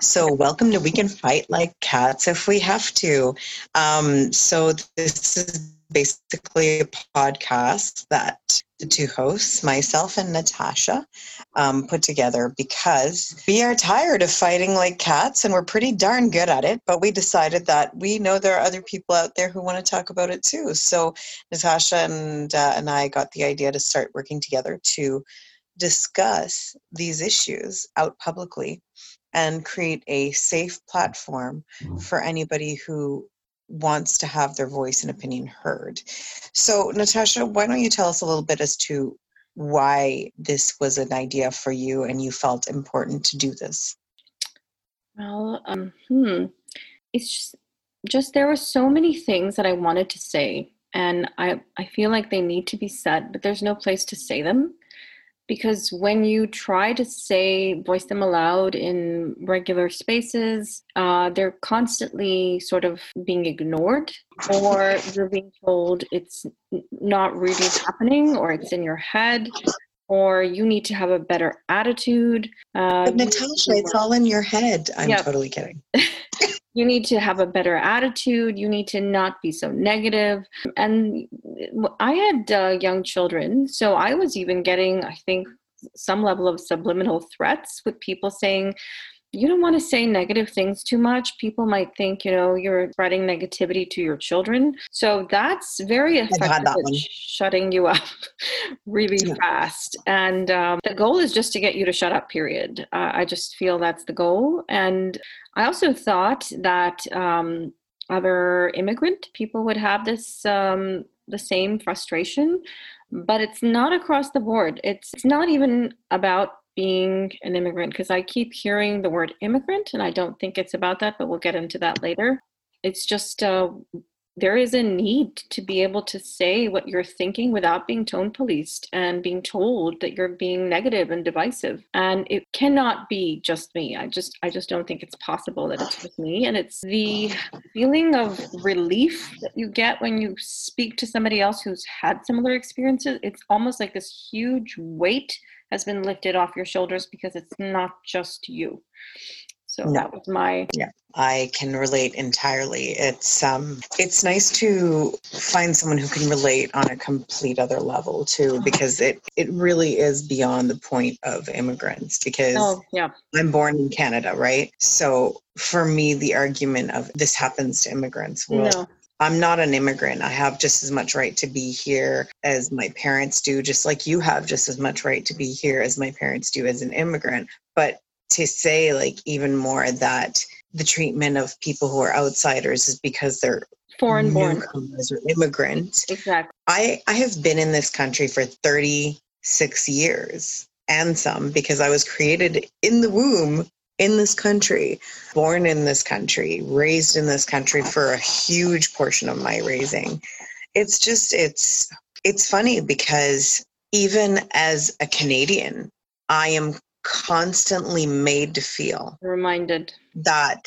So, welcome to We Can Fight Like Cats If We Have to. Um, so, this is basically a podcast that the two hosts, myself and Natasha, um, put together because we are tired of fighting like cats and we're pretty darn good at it. But we decided that we know there are other people out there who want to talk about it too. So Natasha and, uh, and I got the idea to start working together to discuss these issues out publicly and create a safe platform for anybody who wants to have their voice and opinion heard. So, Natasha, why don't you tell us a little bit as to why this was an idea for you and you felt important to do this? Well, um, hmm. It's just, just there were so many things that I wanted to say, and I, I feel like they need to be said, but there's no place to say them because when you try to say voice them aloud in regular spaces uh, they're constantly sort of being ignored or you're being told it's not really happening or it's in your head or you need to have a better attitude uh, but natasha it's all in your head i'm yep. totally kidding you need to have a better attitude. You need to not be so negative. And i had uh, young children so i was even getting i think some level of subliminal threats with people saying you don't want to say negative things too much. People might think, you know, you're spreading negativity to your children. So that's very effective at shutting you up really yeah. fast. And um, the goal is just to get you to shut up, period. Uh, I just feel that's the goal. And I also thought that um, other immigrant people would have this um, the same frustration, but it's not across the board. It's, it's not even about being an immigrant because I keep hearing the word immigrant, and I don't think it's about that, but we'll get into that later. It's just uh, there is a need to be able to say what you're thinking without being tone policed and being told that you're being negative and divisive. And it cannot be just me. I just i just don't think it's possible that it's just me. And it's the feeling of relief that you get when you speak to somebody else who's had similar experiences. It's almost like this huge weight has been lifted off your shoulders because it's not just you so no. that was my yeah. I can relate entirely. It's um it's nice to find someone who can relate on a complete other level too because it it really is beyond the point of immigrants because oh, yeah. I'm born in Canada, right? So for me the argument of this happens to immigrants well no. I'm not an immigrant. I have just as much right to be here as my parents do, just like you have just as much right to be here as my parents do as an immigrant. But to say like even more that the treatment of people who are outsiders is because they're foreign born or immigrant. Exactly. I, I have been in this country for 36 years and some because I was created in the womb in this country, born in this country, raised in this country for a huge portion of my raising. It's just it's it's funny because even as a Canadian, I am constantly made to feel reminded that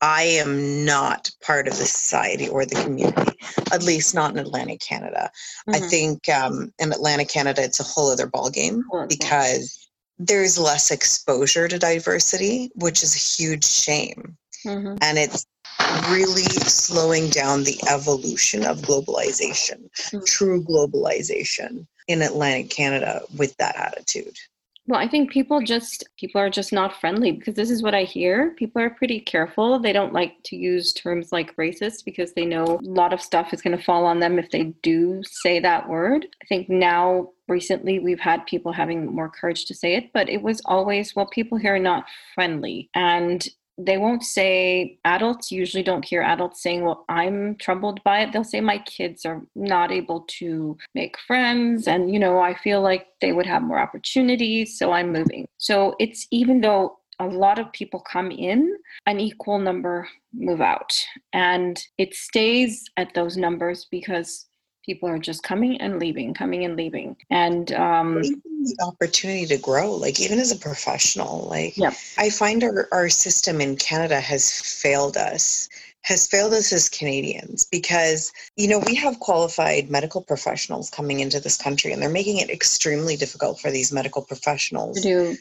I am not part of the society or the community, at least not in Atlantic Canada. Mm-hmm. I think um, in Atlantic Canada, it's a whole other ballgame oh, because there's less exposure to diversity, which is a huge shame. Mm-hmm. And it's really slowing down the evolution of globalization, mm-hmm. true globalization in Atlantic Canada with that attitude. Well, I think people just people are just not friendly because this is what I hear. People are pretty careful. They don't like to use terms like racist because they know a lot of stuff is going to fall on them if they do say that word. I think now recently we've had people having more courage to say it, but it was always well people here are not friendly and they won't say adults usually don't hear adults saying well i'm troubled by it. They'll say my kids are not able to make friends and you know i feel like they would have more opportunities so i'm moving. So it's even though a lot of people come in an equal number move out. And it stays at those numbers because people are just coming and leaving coming and leaving and um the opportunity to grow like even as a professional like yeah. i find our, our system in canada has failed us has failed us as Canadians because, you know, we have qualified medical professionals coming into this country and they're making it extremely difficult for these medical professionals to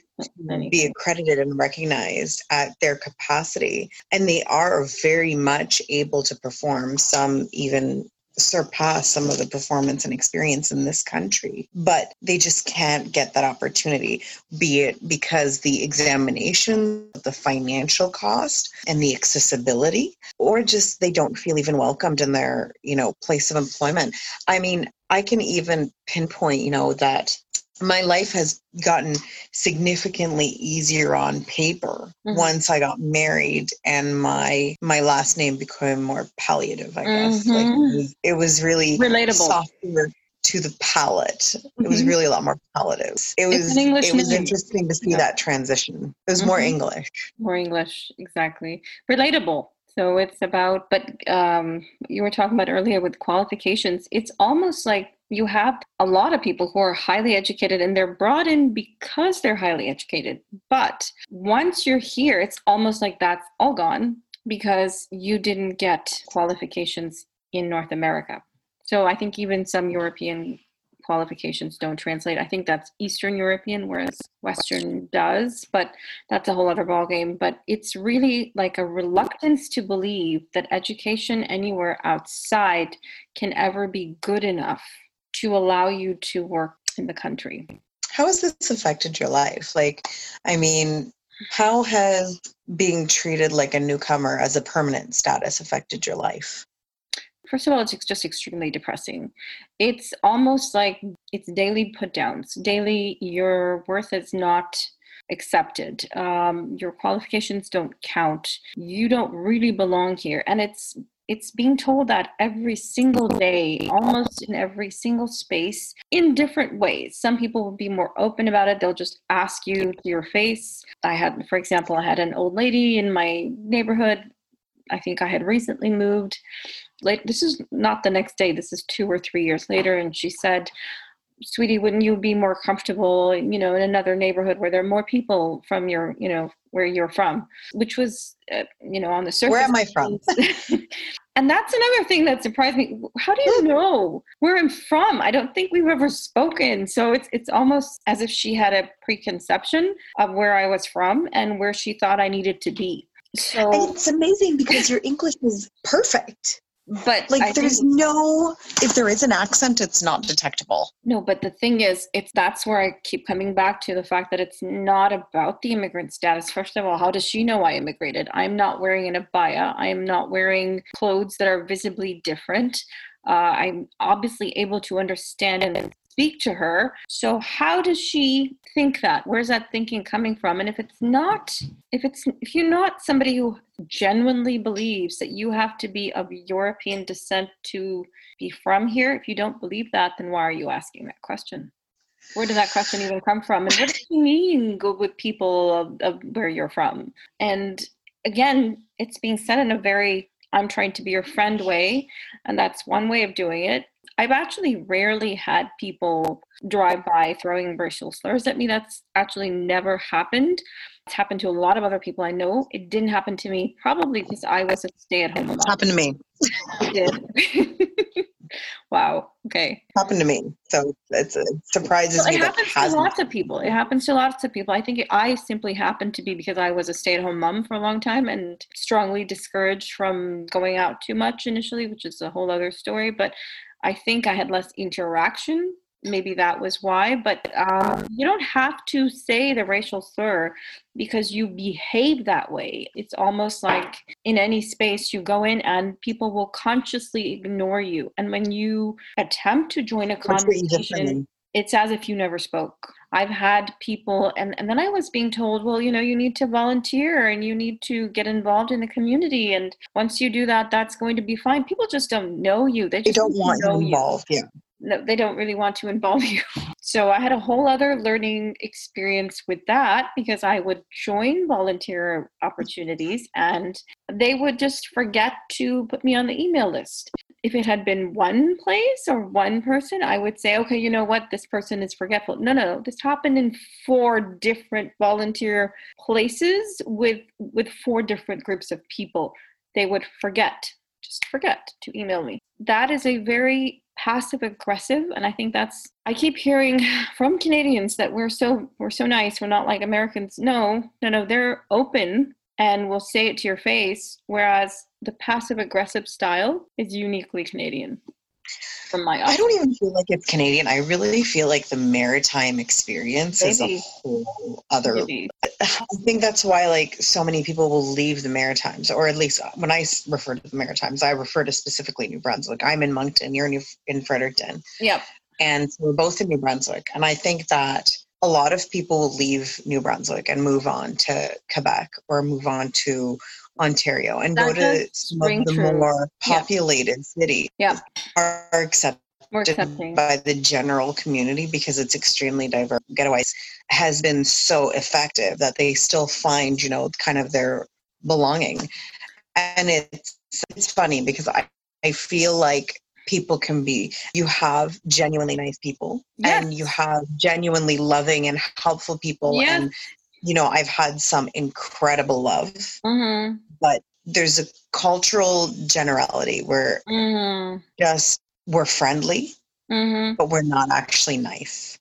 be accredited and recognized at their capacity. And they are very much able to perform some even surpass some of the performance and experience in this country, but they just can't get that opportunity, be it because the examination, the financial cost, and the accessibility, or just they don't feel even welcomed in their, you know, place of employment. I mean, I can even pinpoint, you know, that my life has gotten significantly easier on paper mm-hmm. once I got married and my my last name became more palliative, I guess. Mm-hmm. Like it was, it was, really relatable softer to the palate. Mm-hmm. It was mm-hmm. really a lot more palliative. It was it was interesting to see yeah. that transition. It was more mm-hmm. English. More English, exactly. Relatable. So it's about, but um, you were talking about earlier with qualifications. It's almost like you have a lot of people who are highly educated and they're brought in because they're highly educated. But once you're here, it's almost like that's all gone because you didn't get qualifications in North America. So I think even some European qualifications don't translate. I think that's Eastern European, whereas Western does, but that's a whole other ballgame. But it's really like a reluctance to believe that education anywhere outside can ever be good enough to allow you to work in the country. How has this affected your life? Like, I mean, how has being treated like a newcomer as a permanent status affected your life? First of all, it's just extremely depressing. It's almost like it's daily put downs. Daily, your worth is not accepted. Um, your qualifications don't count. You don't really belong here. And it's it's being told that every single day, almost in every single space, in different ways. Some people will be more open about it. They'll just ask you to your face. I had, for example, I had an old lady in my neighborhood. I think I had recently moved. Like this is not the next day. This is two or three years later, and she said, sweetie wouldn't you be more comfortable you know in another neighborhood where there are more people from your you know where you're from which was uh, you know on the surface where am i from and that's another thing that surprised me. How do you hmm. know where i'm from? I don't think we've ever spoken. So it's it's almost as if she had a preconception of where i was from and where she thought i needed to be. So and it's amazing because your english is perfect but like I there's think, no if there is an accent it's not detectable. No but the thing is it's that's where i keep coming back to the fact that it's not about the immigrant status. First of all how does she know i immigrated? I'm not wearing an abaya. I'm not wearing clothes that are visibly different. Uh, i'm obviously able to understand and speak to her. So how does she think that? Where's that thinking coming from? And if it's not, if it's if you're not somebody who genuinely believes that you have to be of European descent to be from here, if you don't believe that, then why are you asking that question? Where did that question even come from? And what does you mean go with people of, of where you're from? And again, it's being said in a very I'm trying to be your friend way. And that's one way of doing it. I've actually rarely had people drive by throwing racial slurs at me. That's actually never happened. It's happened to a lot of other people I know. It didn't happen to me, probably because I was a stay at home mom. happened to me. It did. wow. Okay. Happened to me. So it's, it surprises well, me. It happens to lots of people. It happens to lots of people. I think it, I simply happened to be because I was a stay at home mom for a long time and strongly discouraged from going out too much initially, which is a whole other story. But I think I had less interaction. Maybe that was why, but um, you don't have to say the racial slur because you behave that way. It's almost like in any space you go in and people will consciously ignore you. And when you attempt to join a conversation, it's as if you never spoke. I've had people, and, and then I was being told, well, you know, you need to volunteer and you need to get involved in the community. And once you do that, that's going to be fine. People just don't know you. They, they don't want you involved. You. Yeah. No, they don't really want to involve you. So I had a whole other learning experience with that because I would join volunteer opportunities and they would just forget to put me on the email list if it had been one place or one person, I would say, okay, you know what, this person is forgetful. No, no, no. this happened in four different volunteer places with with four different groups of people. They would forget, just forget to email me. That is a very passive aggressive and i think that's i keep hearing from canadians that we're so we're so nice we're not like americans no no no they're open and will say it to your face whereas the passive aggressive style is uniquely canadian from my I don't even feel like it's Canadian. I really feel like the maritime experience Maybe. is a whole other. Maybe. I think that's why like so many people will leave the Maritimes, or at least uh, when I refer to the Maritimes, I refer to specifically New Brunswick. I'm in Moncton. You're in, in Fredericton. Yep. And we're both in New Brunswick, and I think that a lot of people will leave New Brunswick and move on to Quebec or move on to Ontario and that go to some of the true. more populated yeah. cities yeah. are accepted by the general community because it's extremely diverse. Getaways has been so effective that they still find, you know, kind of their belonging. And it's it's funny because I, I feel like people can be you have genuinely nice people yes. and you have genuinely loving and helpful people yes. and you know i've had some incredible love mm-hmm. but there's a cultural generality where mm-hmm. just we're friendly mm-hmm. but we're not actually nice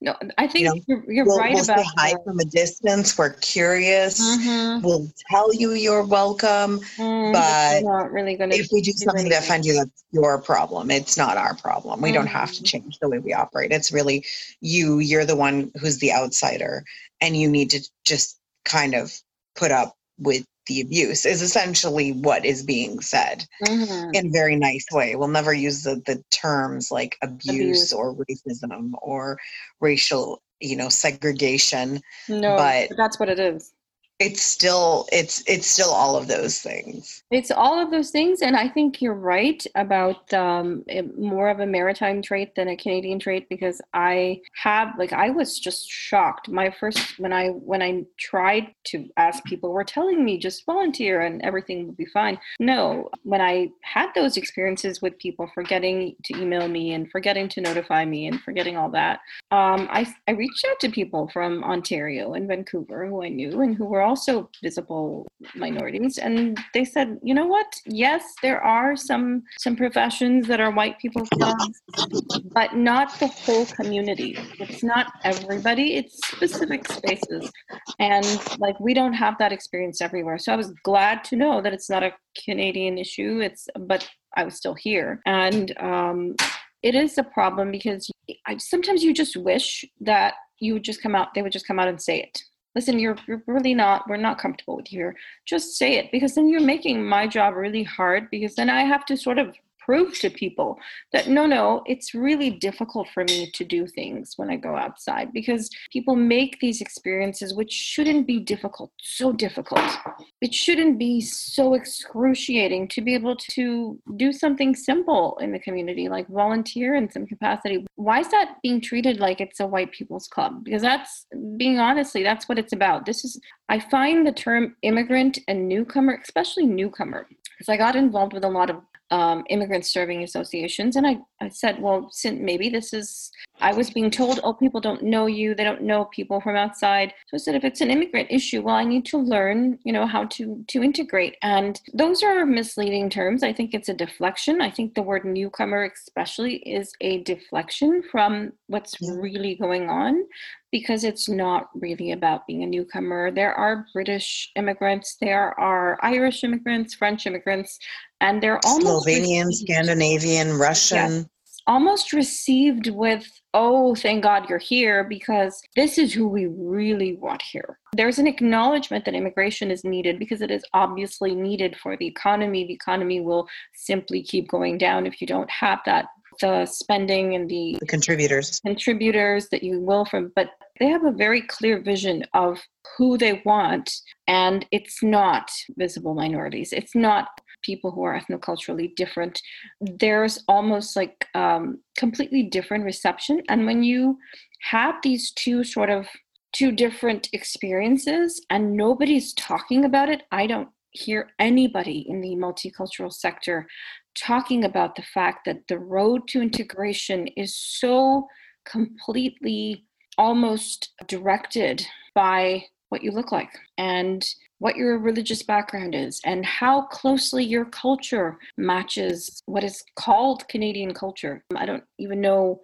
no, I think you know, you're, you're we'll, right we'll about say hi from a distance. We're curious. Mm-hmm. We'll tell you you're welcome, mm, but not really going to. If we do something to offend you, that's your problem. It's not our problem. We mm-hmm. don't have to mm-hmm. change the way we operate. It's really you. You're the one who's the outsider, and you need to just kind of put up with the abuse is essentially what is being said mm-hmm. in a very nice way. We'll never use the, the terms like abuse, abuse, or racism or racial, you know, segregation. No, but that's what it is it's still it's it's still all of those things. It's all of those things and i think you're right about um, more of a maritime trait than a canadian trait because i have like i was just shocked. My first when i when i tried to ask people were telling me just volunteer and everything will be fine. No when i had those experiences with people forgetting to email me and forgetting to notify me and forgetting all that um, I, I reached out to people from ontario and vancouver who i knew and who were also visible minorities and they said you know what? Yes there are some some professions that are white people's jobs but not the whole community. It's not everybody it's specific spaces. And like we don't have that experience everywhere. So i was glad to know that it's not a canadian issue it's but i was still here. And um it is a problem because I, sometimes you just wish that you would just come out they would just come out and say it listen you're, you're really not we're not comfortable with you here. Just say it because then you're making my job really hard because then i have to sort of prove to people that no, no, it's really difficult for me to do things when I go outside because people make these experiences which shouldn't be difficult so difficult. It shouldn't be so excruciating to be able to do something simple in the community, like volunteer in some capacity. Why is that being treated like it's a white people's club? Because that's being honestly, that's what it's about. This is, I find the term immigrant and newcomer, especially newcomer, because I got involved with a lot of um, immigrant serving associations. And I, I said, well, since maybe this is, I was being told, oh, people don't know you, they don't know people from outside. So I said, if it's an immigrant issue, well, I need to learn, you know, how to to integrate. And those are misleading terms. I think it's a deflection. I think the word newcomer, especially, is a deflection from what's really going on because it's not really about being a newcomer. There are British immigrants, there are Irish immigrants, French immigrants, and they're almost Slovenian, received, Scandinavian, Russian. Yeah, almost received with, oh, thank God you're here because this is who we really want here. There's an acknowledgement that immigration is needed because it is obviously needed for the economy. The economy will simply keep going down if you don't have that the spending and the, the contributors contributors that you will from but they have a very clear vision of who they want and it's not visible minorities it's not people who are ethnoculturally different there's almost like um, completely different reception. And when you have these two sort of two different experiences and nobody's talking about it i don't hear anybody in the multicultural sector talking about the fact that the road to integration is so completely almost directed by what you look like. And what your religious background is and how closely your culture matches what is called Canadian culture. Um, I don't even know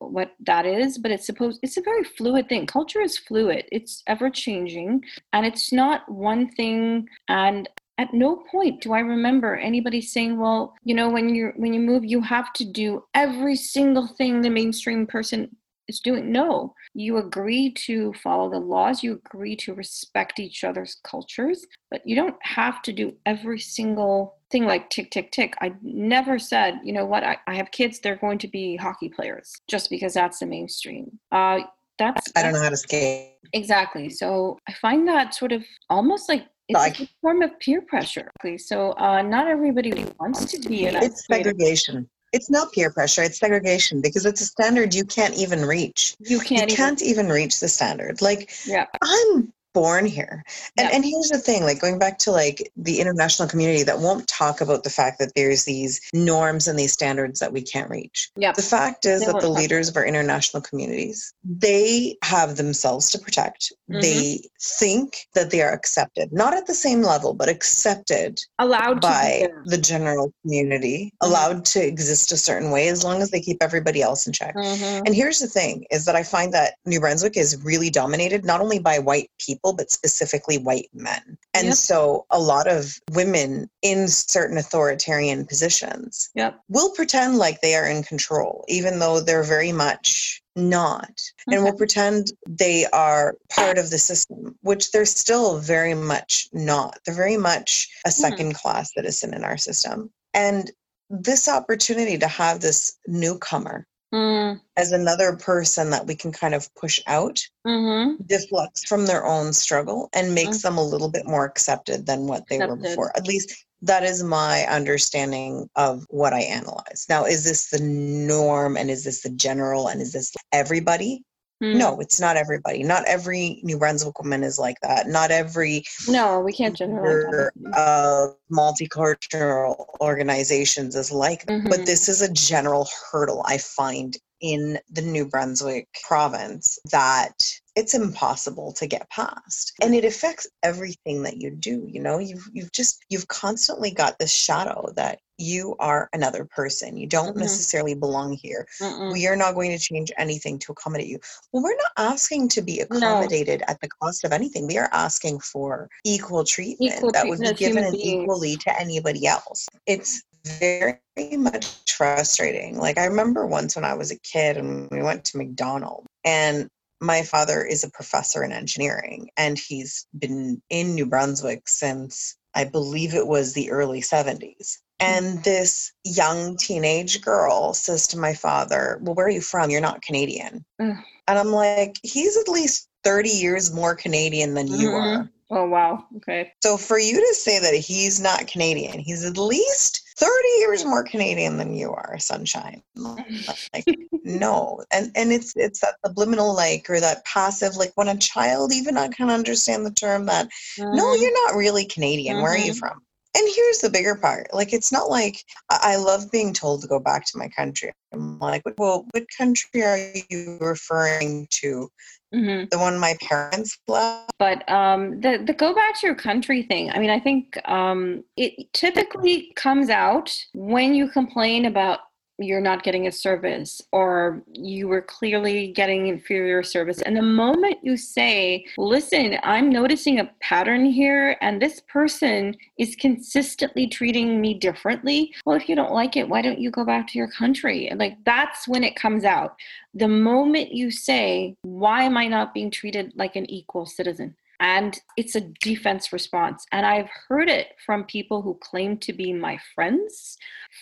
what that is but it's supposed it's a very fluid thing culture is fluid it's ever changing and it's not one thing and at no point do i remember anybody saying well you know when you when you move you have to do every single thing the mainstream person is doing. No, you agree to follow the laws, you agree to respect each other's cultures, but you don't have to do every single thing like tick, tick, tick. I never said, you know what, I, I have kids, they're going to be hockey players just because that's the mainstream. Uh, that's, I don't know how to skate. Exactly. So I find that sort of almost like it's like, a form of peer pressure. So uh, not everybody wants to be in. It's segregation it's not peer pressure it's segregation because it's a standard you can't even reach you can't, you even. can't even reach the standard like yeah. i'm born here. And, and here's the thing like going back to like the international community that won't talk about the fact that there's these norms and these standards that we can't reach. Yep. The fact is they that the leaders of our international communities, they have themselves to protect. Mm-hmm. They think that they are accepted, not at the same level, but accepted allowed by the general community, mm-hmm. allowed to exist a certain way as long as they keep everybody else in check. Mm-hmm. And here's the thing is that I find that New Brunswick is really dominated not only by white people but specifically white men. And yep. so a lot of women in certain authoritarian positions yep. will pretend like they are in control, even though they're very much not okay. and will pretend they are part of the system which they're still very much not they're very much a 2nd mm class citizen in our system and this opportunity to have this newcomer mm. as another person that we can kind of push out mm-hmm. deflects from their own struggle and makes mm-hmm. them a little bit more accepted than what they accepted. were before at least that is my understanding of what i analyze now is this the norm and is this the general and is this everybody Mm. No, it's not everybody. Not every New Brunswick woman is like that. Not every no, we can't generalize. Uh, multicultural organizations is like, mm-hmm. but this is a general hurdle I find in the New Brunswick province that it's impossible to get past and it affects everything that you do you know? You've you've just you've constantly got this shadow that you are another person. You don't mm-hmm. necessarily belong here. Mm-mm. we are not going to change anything to accommodate you. Well we're not asking to be accommodated no. at the cost of anything. We are asking for equal treatment equal that treatment would be given equally to anybody else. It's very much frustrating. Like i remember once when i was a kid and we went to mcdonald's and my father is a professor in engineering and he's been in New Brunswick since I believe it was the early 70s. And this young teenage girl says to my father, Well, where are you from? You're not Canadian. Mm. And I'm like, He's at least 30 years more Canadian than you mm-hmm. are. Oh, wow. Okay. So for you to say that he's not Canadian, he's at least 30 years more Canadian than you are, sunshine. Like, no. And and it's it's that subliminal like or that passive, like when a child even not can understand the term that mm-hmm. no, you're not really Canadian. Mm-hmm. Where are you mm-hmm. from? And here's the bigger part. Like it's not like I love being told to go back to my country. I'm like, well, what country are you referring to? Mm-hmm. The one my parents left. But um, the the go back to your country thing. I mean, I think um, it typically comes out when you complain about you're not getting a service or you were clearly getting inferior service. And the moment you say, listen, I'm noticing a pattern here and this person is consistently treating me differently, well, if you don't like it, why don't you go back to your country? Like that's when it comes out. The moment you say, why am I not being treated like an equal citizen? And it's a defense response. And I've heard it from people who claim to be my friends,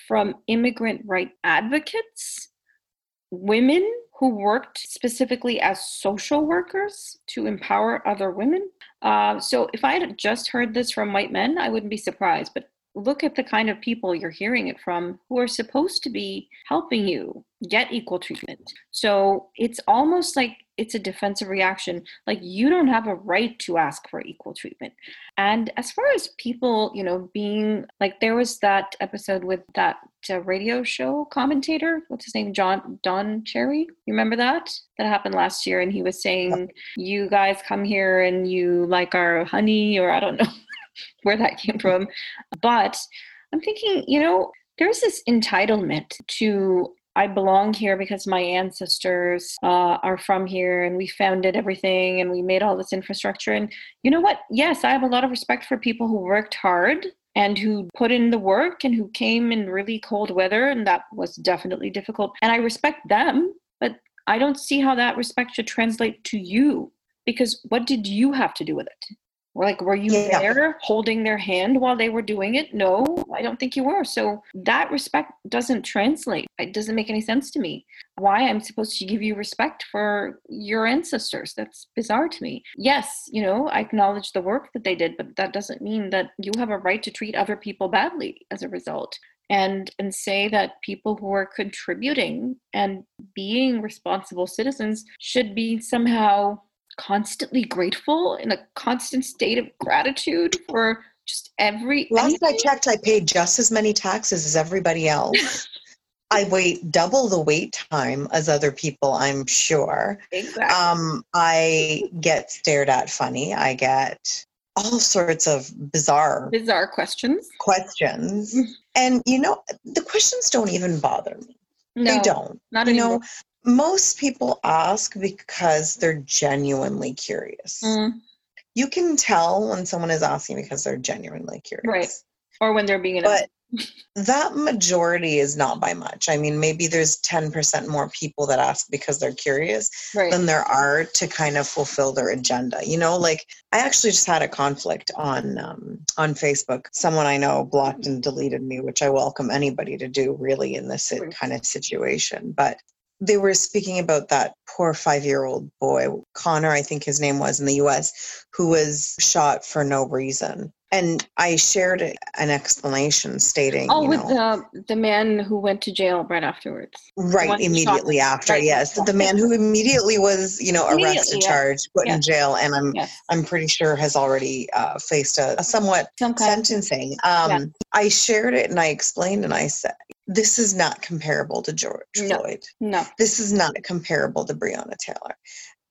from immigrant right advocates, women who worked specifically as social workers to empower other women. Uh, so if I had just heard this from white men, I wouldn't be surprised. But look at the kind of people you're hearing it from who are supposed to be helping you get equal treatment. So it's almost like it's a defensive reaction. Like you don't have a right to ask for equal treatment. And as far as people, you know, being like there was that episode with that uh, radio show commentator, what's his name, John Don Cherry. You remember that? That happened last year, and he was saying, "You guys come here and you like our honey," or I don't know where that came from, but I'm thinking, you know, there's this entitlement to I belong here because my ancestors uh, are from here and we founded everything and we made all this infrastructure. And you know what? Yes, I have a lot of respect for people who worked hard and who put in the work and who came in really cold weather. And that was definitely difficult. And I respect them, but I don't see how that respect should translate to you because what did you have to do with it? Like, were you yeah. there holding their hand while they were doing it? No, I don't think you were. So that respect doesn't translate. It doesn't make any sense to me. Why I'm supposed to give you respect for your ancestors? That's bizarre to me. Yes, you know, I acknowledge the work that they did, but that doesn't mean that you have a right to treat other people badly as a result. And, and say that people who are contributing and being responsible citizens should be somehow constantly grateful in a constant state of gratitude for just every last anything. i checked i paid just as many taxes as everybody else. I wait double the wait time as other people i'm sure. Exactly. um i get stared at funny i get all sorts of bizarre bizarre questions. questions. And you know the questions don't even bother me. No, they don't. not you anymore. know most people ask because they're genuinely curious. Mm. You can tell when someone is asking because they're genuinely curious. Right. Or when they're being an But that majority is not by much. I mean, maybe there's 10% more people that ask because they're curious right. than there are to kind of fulfill their agenda. You know, like I actually just had a conflict on um, on Facebook. Someone I know blocked and deleted me, which I welcome anybody to do really in this kind of situation. But they were speaking about that poor five year old boy, Connor, I think his name was in the US, who was shot for no reason. And I shared an explanation stating, "Oh, with know, the the man who went to jail right afterwards." Right, immediately after, right. yes, the man who immediately was, you know, arrested, yes. charged, put yes. in jail, and I'm yes. I'm pretty sure has already uh, faced a, a somewhat sentencing. Um, yeah. I shared it and I explained, and I said, this is not comparable to George no, Floyd. No. This is not comparable to Breonna Taylor.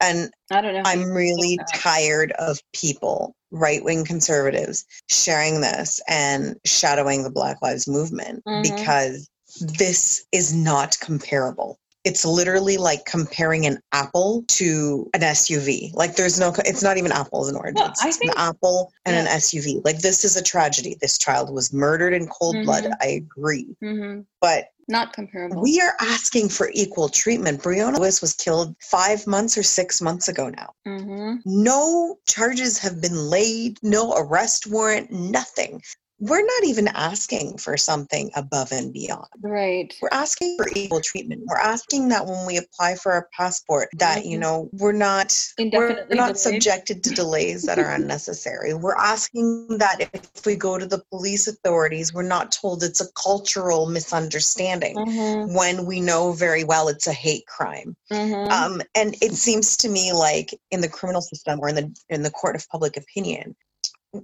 And I don't know. I'm really tired of people, right wing conservatives, sharing this and shadowing the Black Lives Movement mm-hmm. because this is not comparable it's literally like comparing an apple to an SUV. Like there's no, it's not even apples and oranges. Well, it's think, an apple and yeah. an SUV. Like this is a tragedy. This child was murdered in cold mm-hmm. blood. I agree. Mm-hmm. But not comparable. We are asking for equal treatment. Breonna Lewis was killed five months or six months ago now. Mm-hmm. No charges have been laid, no arrest warrant, nothing we're not even asking for something above and beyond. Right. We're asking for equal treatment. We're asking that when we apply for a passport that, mm-hmm. you know, we're not we're not subjected to delays that are unnecessary. We're asking that if we go to the police authorities, we're not told it's a cultural misunderstanding mm-hmm. when we know very well it's a hate crime. Mm-hmm. Um, and it seems to me like in the criminal system or in the in the court of public opinion,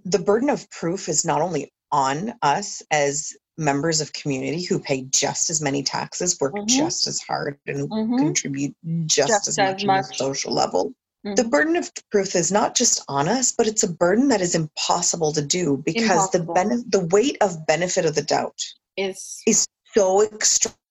the burden of proof is not only on us as members of community who pay just as many taxes, work mm-hmm. just as hard, and mm-hmm. contribute just, just, as, much, much. on the social level. Mm-hmm. The burden of proof is not just on us, but it's a burden that is impossible to do because impossible. the benefit, the weight of benefit of the doubt is is so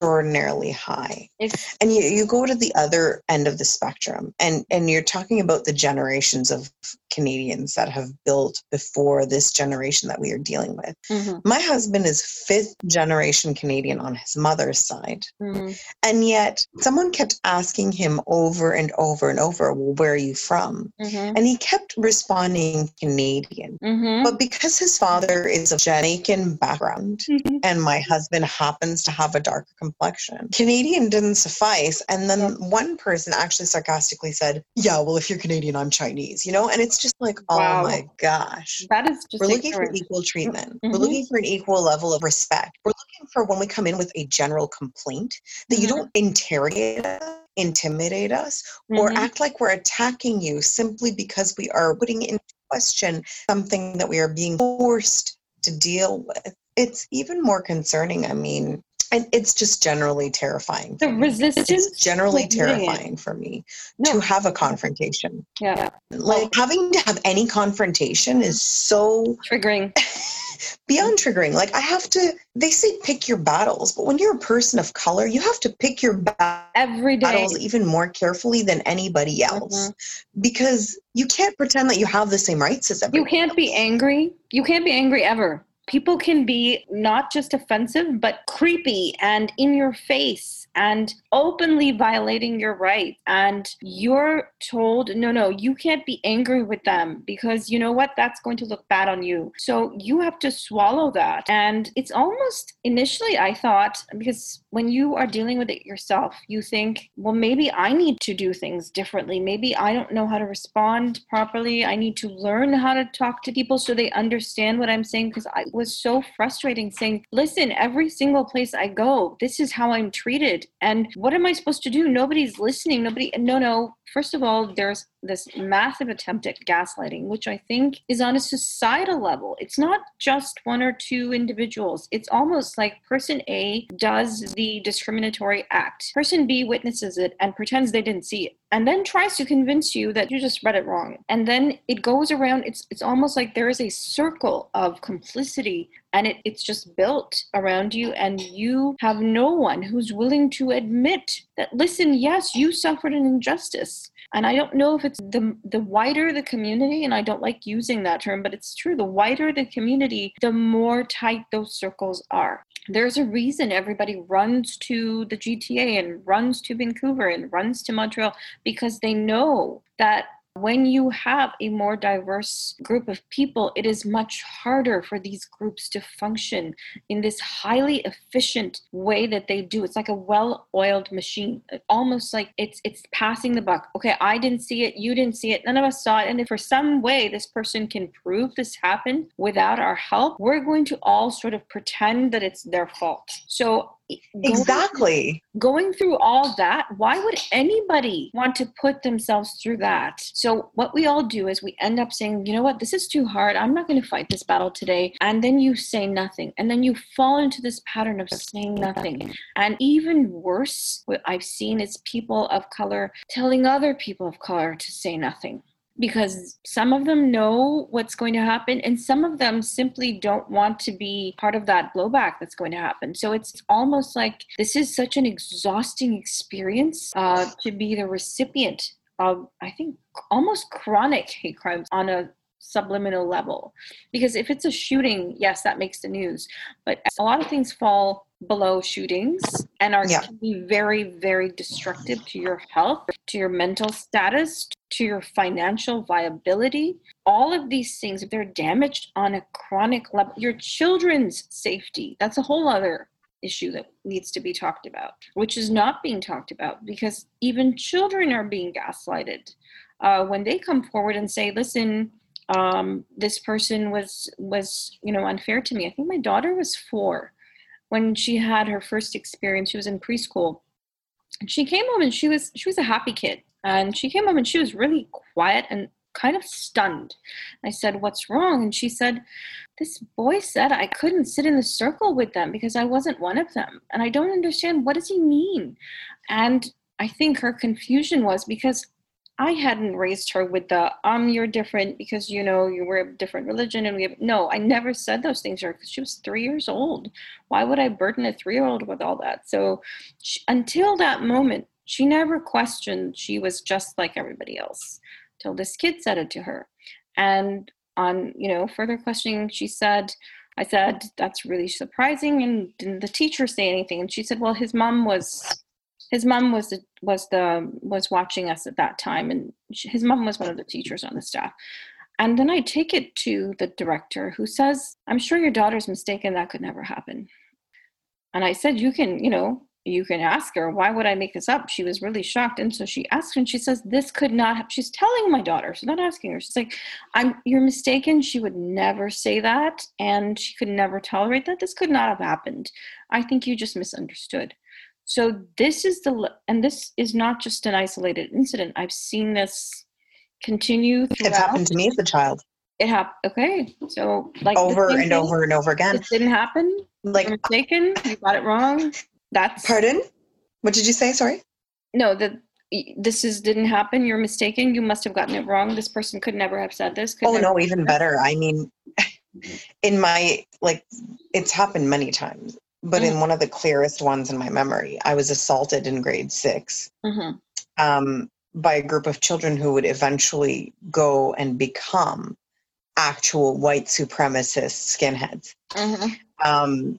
extraordinarily high. It's, and you, you go to the other end of the spectrum and, and you're talking about the generations of Canadians that have built before this generation that we are dealing with. Mm-hmm. My husband is fifth generation Canadian on his mother's side. Mm-hmm. And yet someone kept asking him over and over and over, well, where are you from? Mm-hmm. And he kept responding Canadian. Mm-hmm. But because his father is of Jamaican background mm-hmm. and my husband happens to have a darker complexion. Canadian didn't suffice. And then one person actually sarcastically said, Yeah, well, if you're Canadian, I'm Chinese, you know? And it's just like, oh my gosh. That is just We're looking for equal treatment. Mm-hmm. We're looking for an equal level of respect. We're looking for when we come in with a general complaint that mm-hmm. you don't interrogate us intimidate us mm-hmm. or act like we're attacking you simply because we are putting in question something that we are being forced to deal with. It's even more concerning. I mean, and it's just generally terrifying. The resistance. It's generally terrifying for me no. to have a confrontation. Yeah. Like having to have any confrontation is so triggering. beyond triggering. Like I have to. They say pick your battles, but when you're a person of color, you have to pick your ba- every day battles even more carefully than anybody else, mm-hmm. because you can't pretend that you have the same rights as everyone. You can't else. be angry. You can't be angry ever people can be not just offensive, but creepy and in your face and openly violating your rights. And you're told, no, no, you can't be angry with them because you know what? That's going to look bad on you. So you have to swallow that. And it's almost initially, I thought, because when you are dealing with it yourself, you think, well, maybe I need to do things differently. Maybe I don't know how to respond properly. I need to learn how to talk to people so they understand what I'm saying because I was so frustrating saying, listen, every single place I go, this is how I'm treated. And what am I supposed to do? Nobody's listening. Nobody, no, no, First of all, there's this massive attempt at gaslighting, which I think is on a societal level. It's not just one or two individuals. It's almost like person A does the discriminatory act, person B witnesses it and pretends they didn't see it, and then tries to convince you that you just read it wrong. And then it goes around, it's, it's almost like there is a circle of complicity and it, it's just built around you and you have no one who's willing to admit that listen yes you suffered an injustice and i don't know if it's the the wider the community and i don't like using that term but it's true the wider the community the more tight those circles are there's a reason everybody runs to the gta and runs to vancouver and runs to montreal because they know that when you have a more diverse group of people, it is much harder for these groups to function in this highly efficient way that they do. It's like a well-oiled machine, almost like it's it's passing the buck. Okay, I didn't see it, you didn't see it, none of us saw it, and if for some way this person can prove this happened without our help, we're going to all sort of pretend that it's their fault. So exactly. going, going through all that why would anybody want to put themselves through that? So what we all do is we end up saying you know what? This is too hard. I'm not going to fight this battle today. And then you say nothing. And then you fall into this pattern of saying nothing. And even worse what i've seen is people of color telling other people of color to say nothing because some of them know what's going to happen and some of them simply don't want to be part of that blowback that's going to happen. So it's almost like this is such an exhausting experience uh, to be the recipient of i think almost chronic hate crimes on a subliminal level. Because if it's a shooting yes that makes the news. But a lot of things fall below shootings and are yeah. can be very very destructive to your health to your mental status to your financial viability. All of these things if they're damaged on a chronic level your children's safety that's a whole other issue that needs to be talked about which is not being talked about because even children are being gaslighted uh, when they come forward and say listen um, this person was was you know unfair to me. I think my daughter was four when she had her first experience. She was in preschool. She came home and she was she was a happy kid. And she came home and she was really quiet and kind of stunned. I said what's wrong? And she said this boy said i couldn't sit in the circle with them because i wasn't one of them and i don't understand what does he mean? And i think her confusion was because I hadn't raised her with the um you're different because you know you were a different religion and we have no I never said those things to her because she was three years old. Why would I burden a three year old with all that? So she, until that moment, she never questioned. She was just like everybody else. Till this kid said it to her, and on you know further questioning, she said. I said, that's really surprising. And didn't the teacher say anything? And she said, well, his mom was his mom was the was the was watching us at that time and she, his mom was one of the teachers on the staff and then i take it to the director who says i'm sure your daughter's mistaken that could never happen and i said you can you know you can ask her, why would I make this up? She was really shocked. And so she asked and she says, this could not have, she's telling my daughter, she's not asking her. She's like, I'm, you're mistaken. She would never say that. And she could never tolerate that. This could not have happened. I think you just misunderstood. So this is the, and this is not just an isolated incident. I've seen this continue throughout. It's happened to me as a child. It happened. Okay. So like over and thing, over and over again. It didn't happen. Like you're mistaken. You got it wrong. That's pardon. What did you say? Sorry. No, that this is didn't happen. You're mistaken. You must have gotten it wrong. This person could never have said this. oh no, even better. I mean, in my like, it's happened many times, but mm-hmm. in one of the clearest ones in my memory, I was assaulted in grade 6 mm-hmm. um, by a group of children who would eventually go and become actual white supremacist skinheads. Mm-hmm. Um,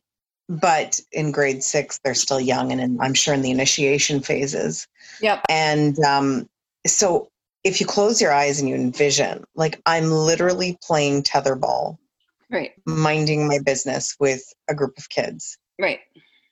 but in grade six they're still young and in, i'm sure in the initiation phases yep and um, so if you close your eyes and you envision like i'm literally playing tetherball right minding my business with a group of kids right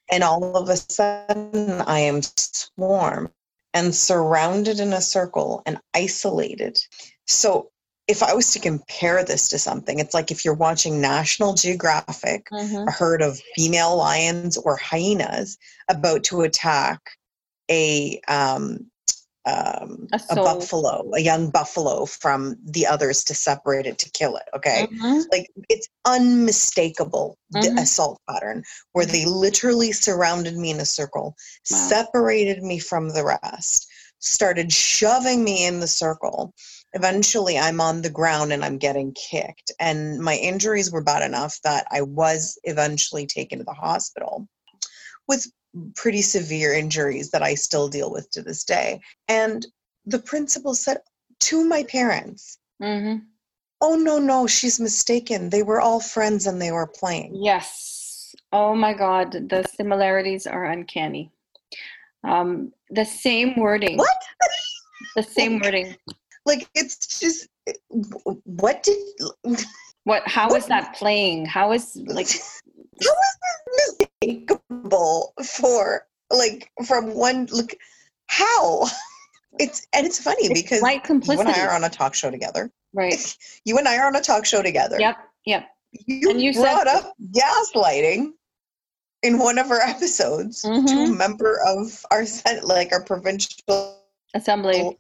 and all of a sudden i am swarmed and surrounded in a circle and isolated so if I was to compare this to something, it's like if you're watching National Geographic, mm-hmm. a herd of female lions or hyenas about to attack a um, um, a, a, buffalo, a young buffalo from the others to separate it to kill it. Okay, mm-hmm. like it's unmistakable mm-hmm. assault pattern where they literally surrounded me in a circle, wow. separated me from the rest, started shoving me in the circle eventually I'm on the ground and I'm getting kicked. And my injuries were bad enough that I was eventually taken to the hospital with pretty severe injuries that I still deal with to this day. And the principal said to my parents, mm-hmm. Oh, no, no, she's mistaken. They were all friends and they were playing. Yes. Oh my God. The similarities are uncanny. Um, the same wording. What? the same wording. Like it's just what did what how what, is that playing? How is like how is this mistakable for like from one look how it's and it's funny because right you and I are on a talk show together. Right. You and I are on a talk show together. Yep. Yep. You, and you brought said, up gaslighting in one of our episodes mm-hmm. to a member of our Senate, like our provincial assembly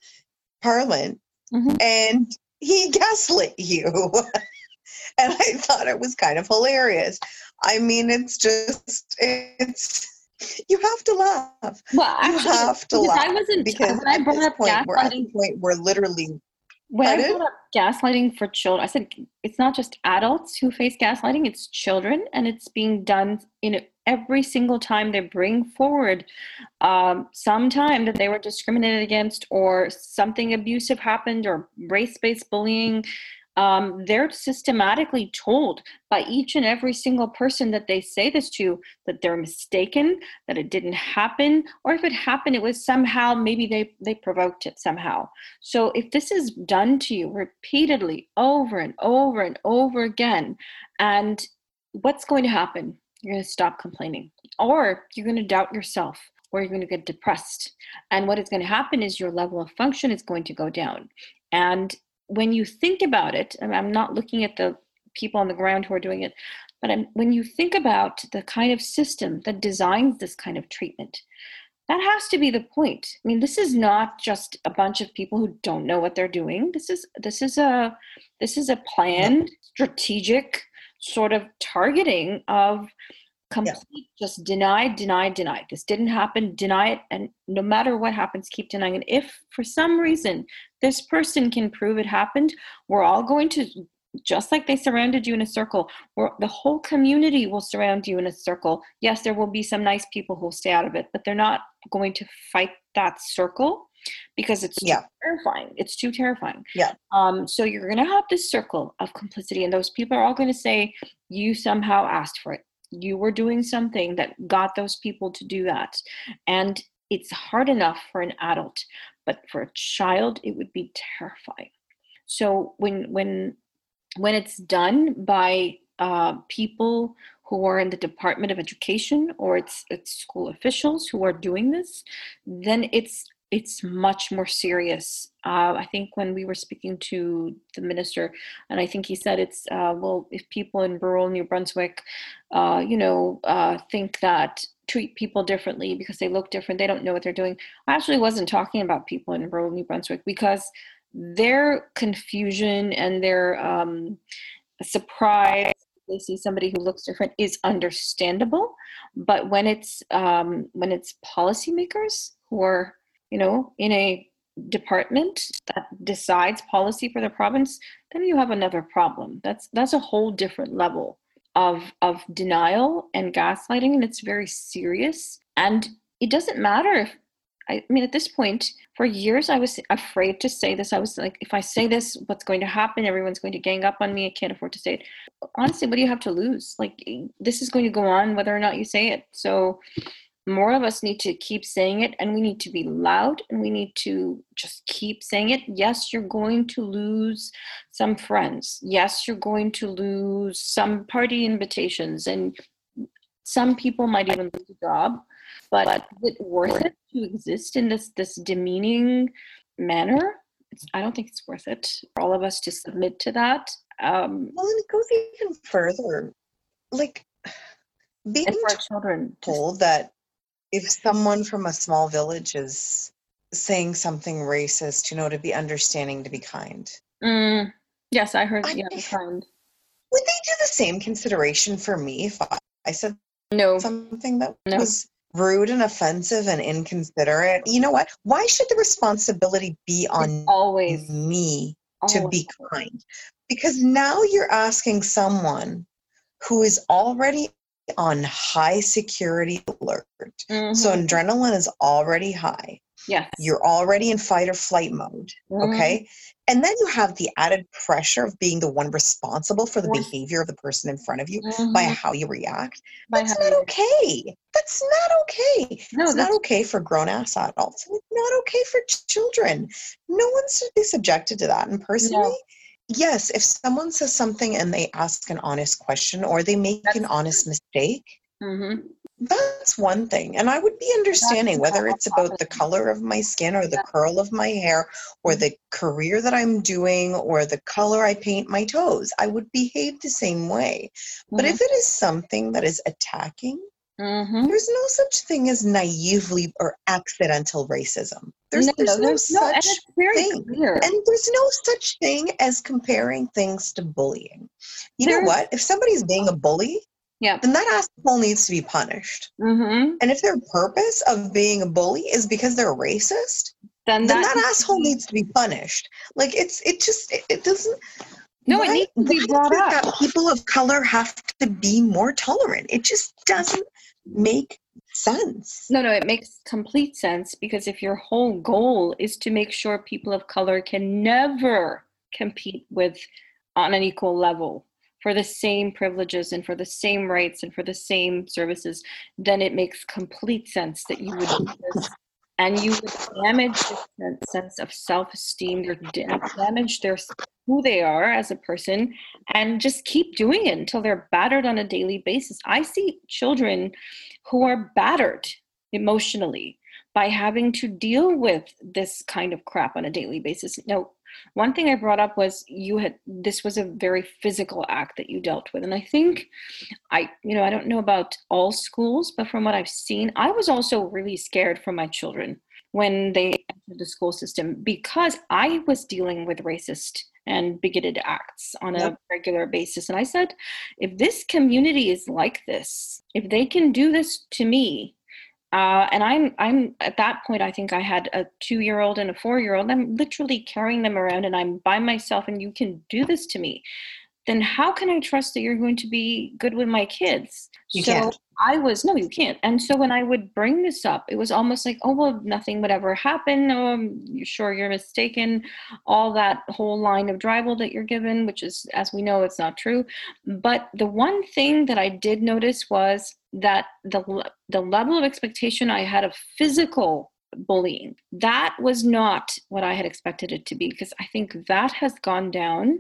parliament mm-hmm. and he gaslit you. and I thought it was kind of hilarious. I mean, it's just, it's, you have to laugh. Well, actually, you have to laugh. I wasn't, because when I brought up point, we're at the point where literally when? I brought up gaslighting for children, I said it's not just adults who face gaslighting, it's children, and it's being done in every single time they bring forward um, some time that they were discriminated against or something abusive happened or race-based bullying um, they're systematically told by each and every single person that they say this to that they're mistaken that it didn't happen or if it happened it was somehow maybe they they provoked it somehow. So if this is done to you repeatedly over and over and over again and what's going to happen? You're going to stop complaining or you're going to doubt yourself or you're going to get depressed. And what is going to happen is your level of function is going to go down. And when you think about it i'm not looking at the people on the ground who are doing it but I'm, when you think about the kind of system that designs this kind of treatment that has to be the point. I mean this is not just a bunch of people who don't know what they're doing. This is this is a this is a planned strategic sort of targeting of complete yeah. just deny deny deny this didn't happen deny it and no matter what happens keep denying it if for some reason this person can prove it happened we're all going to just like they surrounded you in a circle where the whole community will surround you in a circle yes there will be some nice people who'll stay out of it but they're not going to fight that circle because it's yeah. terrifying. It's too terrifying. Yeah. Um, so you're going to have this circle of complicity, and those people are all going to say you somehow asked for it. You were doing something that got those people to do that, and it's hard enough for an adult, but for a child, it would be terrifying. So when when when it's done by uh, people who are in the Department of Education or it's it's school officials who are doing this, then it's it's much more serious. Uh, I think when we were speaking to the minister, and I think he said it's uh, well, if people in rural New Brunswick, uh, you know, uh, think that treat people differently because they look different, they don't know what they're doing. I actually wasn't talking about people in rural New Brunswick because their confusion and their um, surprise they see somebody who looks different is understandable but when it's um, when it's policymakers who are you know in a department that decides policy for the province then you have another problem that's that's a whole different level of of denial and gaslighting and it's very serious and it doesn't matter if I mean, at this point, for years, I was afraid to say this. I was like, if I say this, what's going to happen? Everyone's going to gang up on me. I can't afford to say it. Honestly, what do you have to lose? Like, this is going to go on whether or not you say it. So, more of us need to keep saying it, and we need to be loud, and we need to just keep saying it. Yes, you're going to lose some friends. Yes, you're going to lose some party invitations, and some people might even lose a job but is it worth it to exist in this this demeaning manner it's, i don't think it's worth it for all of us to submit to that um well and it goes even further like being for children told that if someone from a small village is saying something racist you know to be understanding to be kind mm, yes i heard I, yeah kind would they do the same consideration for me if i, I said no something that no. was rude and offensive and inconsiderate, you know what? Why should the responsibility be on always me always. to be kind? Because now you're asking someone who is already on high security alert. Mm-hmm. So adrenaline is already high. Yes. You're already in fight or flight mode. Mm-hmm. Okay. And then you have the added pressure of being the one responsible for the behavior of the person in front of you mm-hmm. by how you react. By that's not okay. That's not okay. No, it's not okay for grown ass adults. It's not okay for children. No one should be subjected to that. And personally, no. Yes, if someone says something and they ask an honest question or they make that's an honest mistake, mm-hmm. That's one thing. And I would be understanding whether it's about the color of my skin or the curl of my hair or the career that I'm doing or the color I paint my toes. I would behave the same way. But mm-hmm. if it is something that is attacking, mm-hmm. there's no such thing as naively or accidental racism. There's, no, there's no, there's such no, thing. Clear. And there's no such thing as comparing things to bullying. You there's, know what? If somebody's being a bully, yeah. then that asshole needs to be punished. Mm-hmm. And if their purpose of being a bully is because they're racist, then that, then that asshole needs to be punished. Like it's it just it, it doesn't. No, why, it needs to be brought up. That people of color have to be more tolerant. It just doesn't make sense. No, no, it makes complete sense because if your whole goal is to make sure people of color can never compete with on an equal level for the same privileges and for the same rights and for the same services, then it makes complete sense that you would do this. And you would damage their sense of self-esteem, you damage their who they are as a person, and just keep doing it until they're battered on a daily basis. I see children who are battered emotionally by having to deal with this kind of crap on a daily basis. Now, one thing I brought up was you had this was a very physical act that you dealt with. And I think I, you know, I don't know about all schools, but from what I've seen, I was also really scared for my children when they entered the school system because I was dealing with racist and bigoted acts on a yep. regular basis. And I said, if this community is like this, if they can do this to me, uh, and I'm I'm at that point. I think I had a two year old and a four year old. I'm literally carrying them around, and I'm by myself. And you can do this to me. Then how can I trust that you're going to be good with my kids? You so can't. I was no, you can't. And so when I would bring this up, it was almost like, oh well, nothing would ever happen. No, um, I'm sure you're mistaken. All that whole line of dribble that you're given, which is, as we know, it's not true. But the one thing that I did notice was that the the level of expectation I had of physical bullying that was not what I had expected it to be because I think that has gone down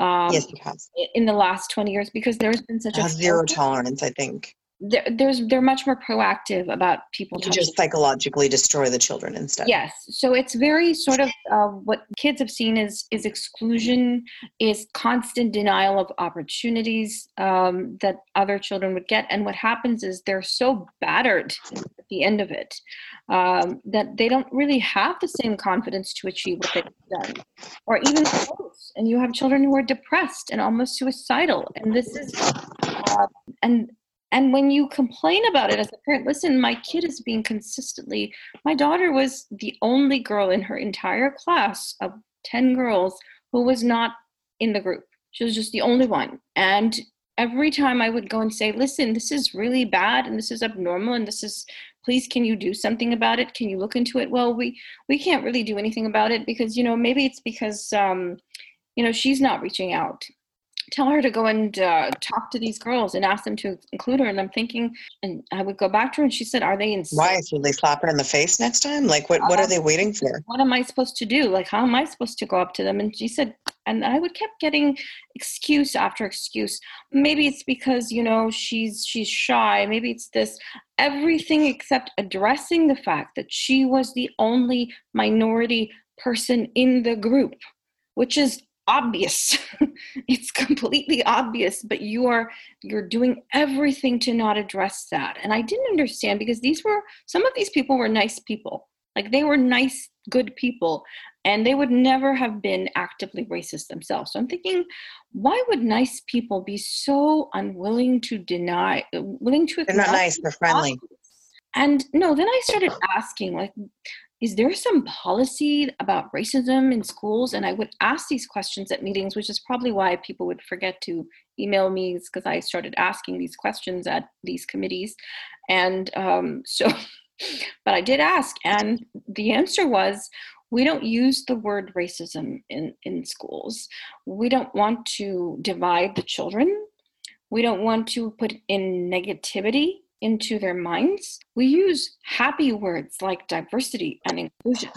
um, yes, it has. in the last 20 years because there's been such a zero tolerance, I think. There, there's they're much more proactive about people You just psychologically destroy the children instead. Yes, so it's very sort of uh, what kids have seen is is exclusion, is constant denial of opportunities um, that other children would get, and what happens is they're so battered at the end of it um, that they don't really have the same confidence to achieve what they've done, or even close. And you have children who are depressed and almost suicidal, and this is uh, and and when you complain about it as a parent, listen, my kid is being consistently my daughter was the only girl in her entire class of 10 girls who was not in the group. She was just the only one. And every time I would go and say, listen, this is really bad and this is abnormal and this is please can you do something about it? Can you look into it? Well, we we can't really do anything about it because you know maybe it's because um, you know she's not reaching out tell her to go and uh, talk to these girls and ask them to include her. And I'm thinking, and I would go back to her and she said, are they in? Why? Should they slap her in the face next time? Like, what, what are they waiting for? What am I supposed to do? Like, how am I supposed to go up to them? And she said, and I would kept getting excuse after excuse. Maybe it's because, you know, she's, she's shy. Maybe it's this, everything except addressing the fact that she was the only minority person in the group, which is obvious it's completely obvious but you are you're doing everything to not address that and i didn't understand because these were some of these people were nice people like they were nice good people and they would never have been actively racist themselves so i'm thinking why would nice people be so unwilling to deny uh, willing to They're not nice. They're friendly. and no, then I started asking, like, is there some policy about racism in schools? And I would ask these questions at meetings, which is probably why people would forget to email me because I started asking these questions at these committees. And um, so, but I did ask, and the answer was we don't use the word racism in, in schools. We don't want to divide the children. We don't want to put in negativity into their minds, we use happy words like diversity and inclusion.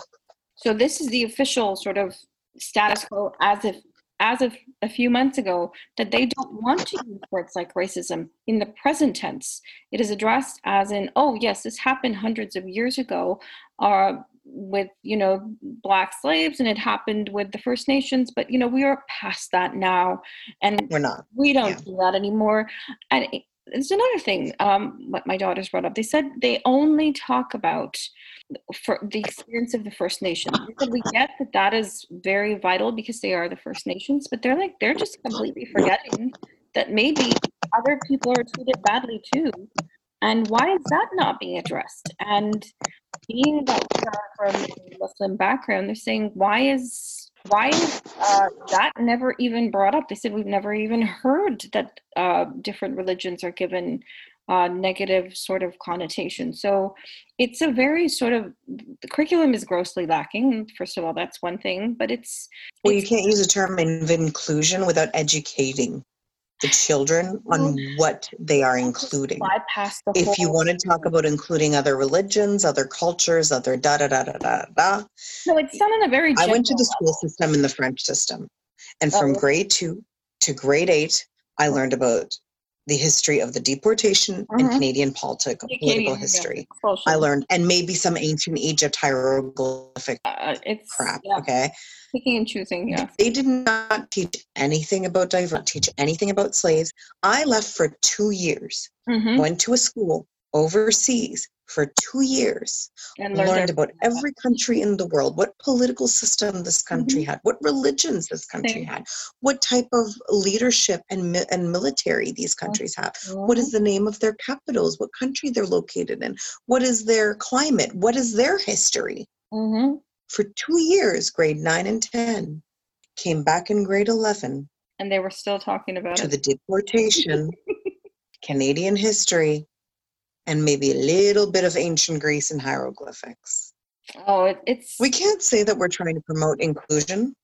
So this is the official sort of status quo as if as of a few months ago that they don't want to use words like racism in the present tense. It is addressed as in, oh yes, this happened hundreds of years ago uh, with you know black slaves and it happened with the First Nations, but you know we are past that now, and We're not. we don't Yeah. do that anymore. And it's another thing um, what my daughters brought up. They said they only talk about for the experience of the First Nations. We get that that is very vital because they are the First Nations, but they're like they're just completely forgetting that maybe other people are treated badly too. And why is that not being addressed? And being that we are from a Muslim background, they're saying why is why is uh, that never even brought up? They said we've never even heard that uh, different religions are given uh, negative sort of connotation. So it's a very sort of the curriculum is grossly lacking. First of all, that's one thing, but it's Well, you can't use a term of inclusion without educating the children on mm-hmm. what they are including. bypass the If you want to talk about including other religions, other cultures, other da da da da da da, no, it's done in a very. I went to the school system in the French system, and from Oh. grade two to grade eight, I learned about the history of the deportation and Mhm. Canadian politic, political history. expulsion. I learned, and maybe some ancient Egypt hieroglyphic Uh, it's crap. Yeah, Okay, picking and choosing. Yeah. they did not teach anything about diver, teach anything about slaves. I left for two years, hmm went to a school overseas for two years, And learned, learned about every country in the world, what political system this country Mhm. had, what religions this country Same. had, what type of leadership and and military these countries have. What is the name of their capitals? What country they're located in? What is their climate? What is their history? hmm For two years, grade nine and ten, came back in grade eleven And they were still talking about to it. the deportation, Canadian history, and maybe a little bit of ancient Greece and hieroglyphics. oh, it, it's We can't say that we're trying to promote inclusion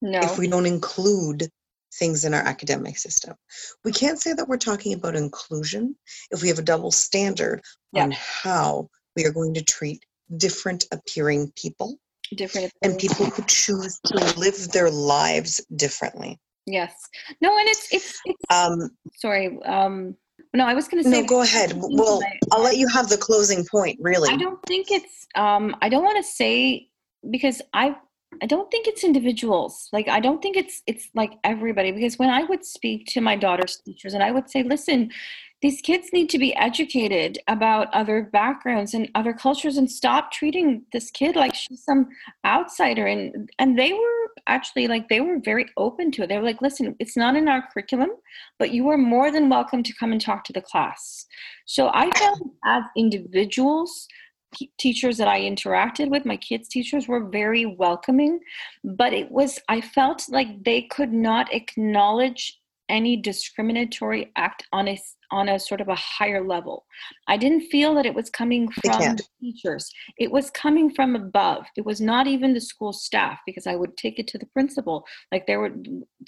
no. if we don't include things in our academic system. We can't say that we're talking about inclusion if we have a double standard Yeah. on how we are going to treat different appearing people different and people who choose to live their lives differently. Yes. No, and it's it's, it's Um, sorry. Um no, I was going to say no, go ahead. Well, I'll let you have the closing point, really. I don't think it's um I don't want to say because I I don't think it's individuals. Like I don't think it's it's like everybody because when I would speak to my daughter's teachers and I would say, "Listen, these kids need to be educated about other backgrounds and other cultures and stop treating this kid like she's some outsider and and they were actually like they were very open to it they were like listen it's not in our curriculum but you are more than welcome to come and talk to the class so i found as individuals teachers that I interacted with, my kids' teachers, were very welcoming. But it was, I felt like they could not acknowledge any discriminatory act on a on a sort of a higher level. I didn't feel that it was coming from teachers. It was coming from above. It was not even the school staff because I would take it to the principal. Like there were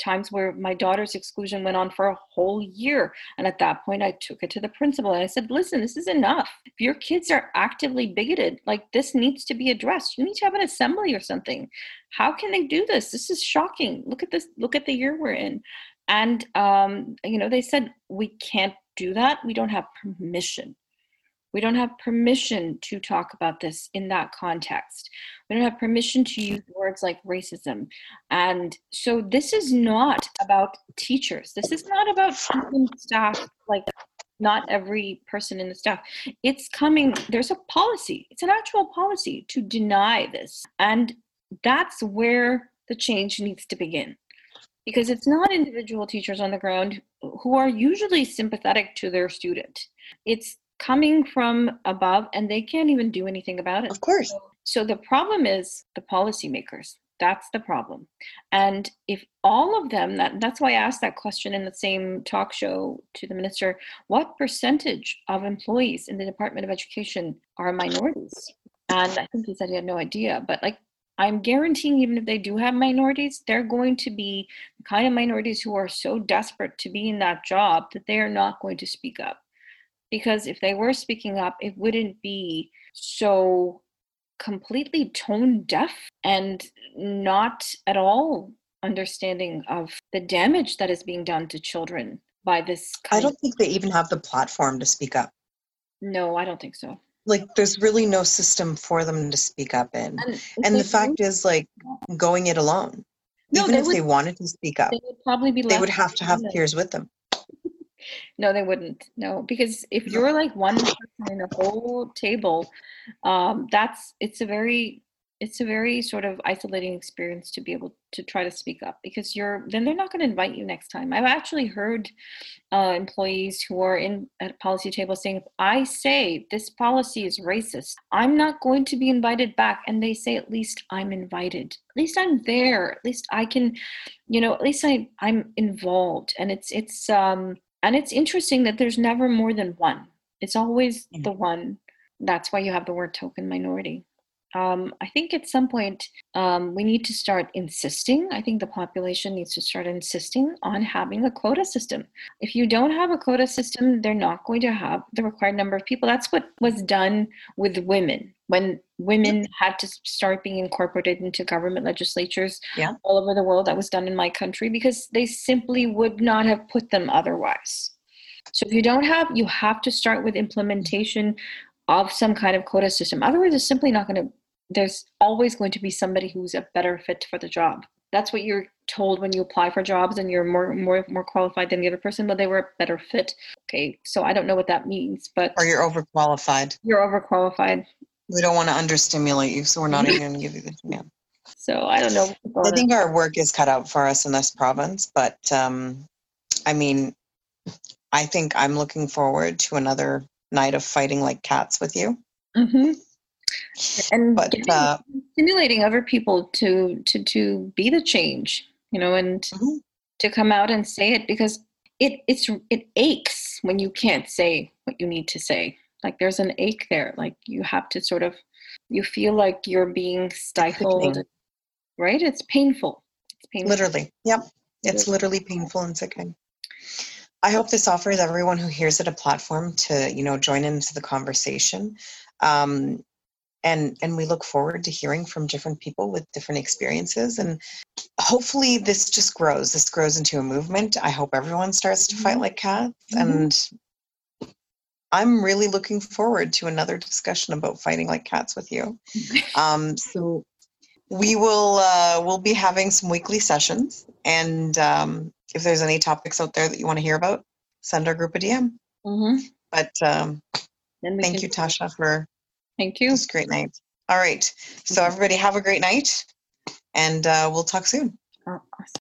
times where my daughter's exclusion went on for a whole year. And at that point, I took it to the principal and I said, listen, this is enough. If your kids are actively bigoted, like this needs to be addressed. You need to have an assembly or something. How can they do this? This is shocking. Look at this. Look at the year we're in. And, um, you know, they said, we can't do that. We don't have permission. We don't have permission to talk about this in that context. We don't have permission to use words like racism. And so this is not about teachers. This is not about staff, like not every person in the staff. It's coming, there's a policy, it's an actual policy to deny this. And that's where the change needs to begin because it's not individual teachers on the ground who are usually sympathetic to their student. It's coming from above and they can't even do anything about it. Of course. So, the problem is the policymakers. That's the problem. And if all of them, that, that's why I asked that question in the same talk show to the minister what percentage of employees in the Department of Education are minorities? And I think he said he had no idea, but like I'm guaranteeing, even if they do have minorities, they're going to be the kind of minorities who are so desperate to be in that job that they are not going to speak up. Because if they were speaking up, it wouldn't be so completely tone deaf and not at all understanding of the damage that is being done to children by this. I don't think they even have the platform to speak up. No, I don't think so like there's really no system for them to speak up in. And, and the fact is like going it alone no, even they if would, they wanted to speak up they would probably be they would have to have peers with them. No they wouldn't no because if you're like one person in a whole table um that's it's a very it's a very sort of isolating experience to be able to try to speak up because you're then they're not going to invite you next time. I've actually heard uh, employees who are in at a policy table saying if i say this policy is racist i'm not going to be invited back and they say at least i'm invited. At least i'm there. At least i can you know at least i i'm involved. And it's it's um and it's interesting that there's never more than one. It's always the one. That's why you have the word token minority um, I think at some point um, we need to start insisting. I think the population needs to start insisting on having a quota system. If you don't have a quota system, they're not going to have the required number of people. That's what was done with women when women had to start being incorporated into government legislatures yeah. all over the world. That was done in my country because they simply would not have put them otherwise. So if you don't have, you have to start with implementation of some kind of quota system. Otherwise, it's simply not going to, there's always going to be somebody who's a better fit for the job. That's what you're told when you apply for jobs and you're more more more qualified than the other person, but they were a better fit. Okay, so I don't know what that means, but or you're overqualified. You're overqualified. We don't want to understimulate you, so we're not even going to give you the chance. So I don't know. I think our work is cut out for us in this province, but um, I mean, I think I'm looking forward to another night of fighting like cats with you. Mm-hmm. And but, getting, uh, stimulating other people to to to be the change, you know, and mm-hmm. to come out and say it because it it's it aches when you can't say what you need to say. Like there's an ache there. Like you have to sort of you feel like you're being stifled. Right? It's painful. It's painful. Literally. Yep. It's literally painful and sickening. I hope this offers everyone who hears it a platform to, you know, join into the conversation. Um, and and we look forward to hearing from different people with different experiences and hopefully this just grows this grows into a movement i hope everyone starts to fight Mhm. like cats Mhm. and i'm really looking forward to another discussion about fighting like cats with you um, so we will uh, we'll be having some weekly sessions and um, if there's any topics out there that you want to hear about send our group a dm Mhm. but um, Then thank you tasha for Thank you. this great night all right so everybody have a great night and uh, we'll talk soon Oh, awesome.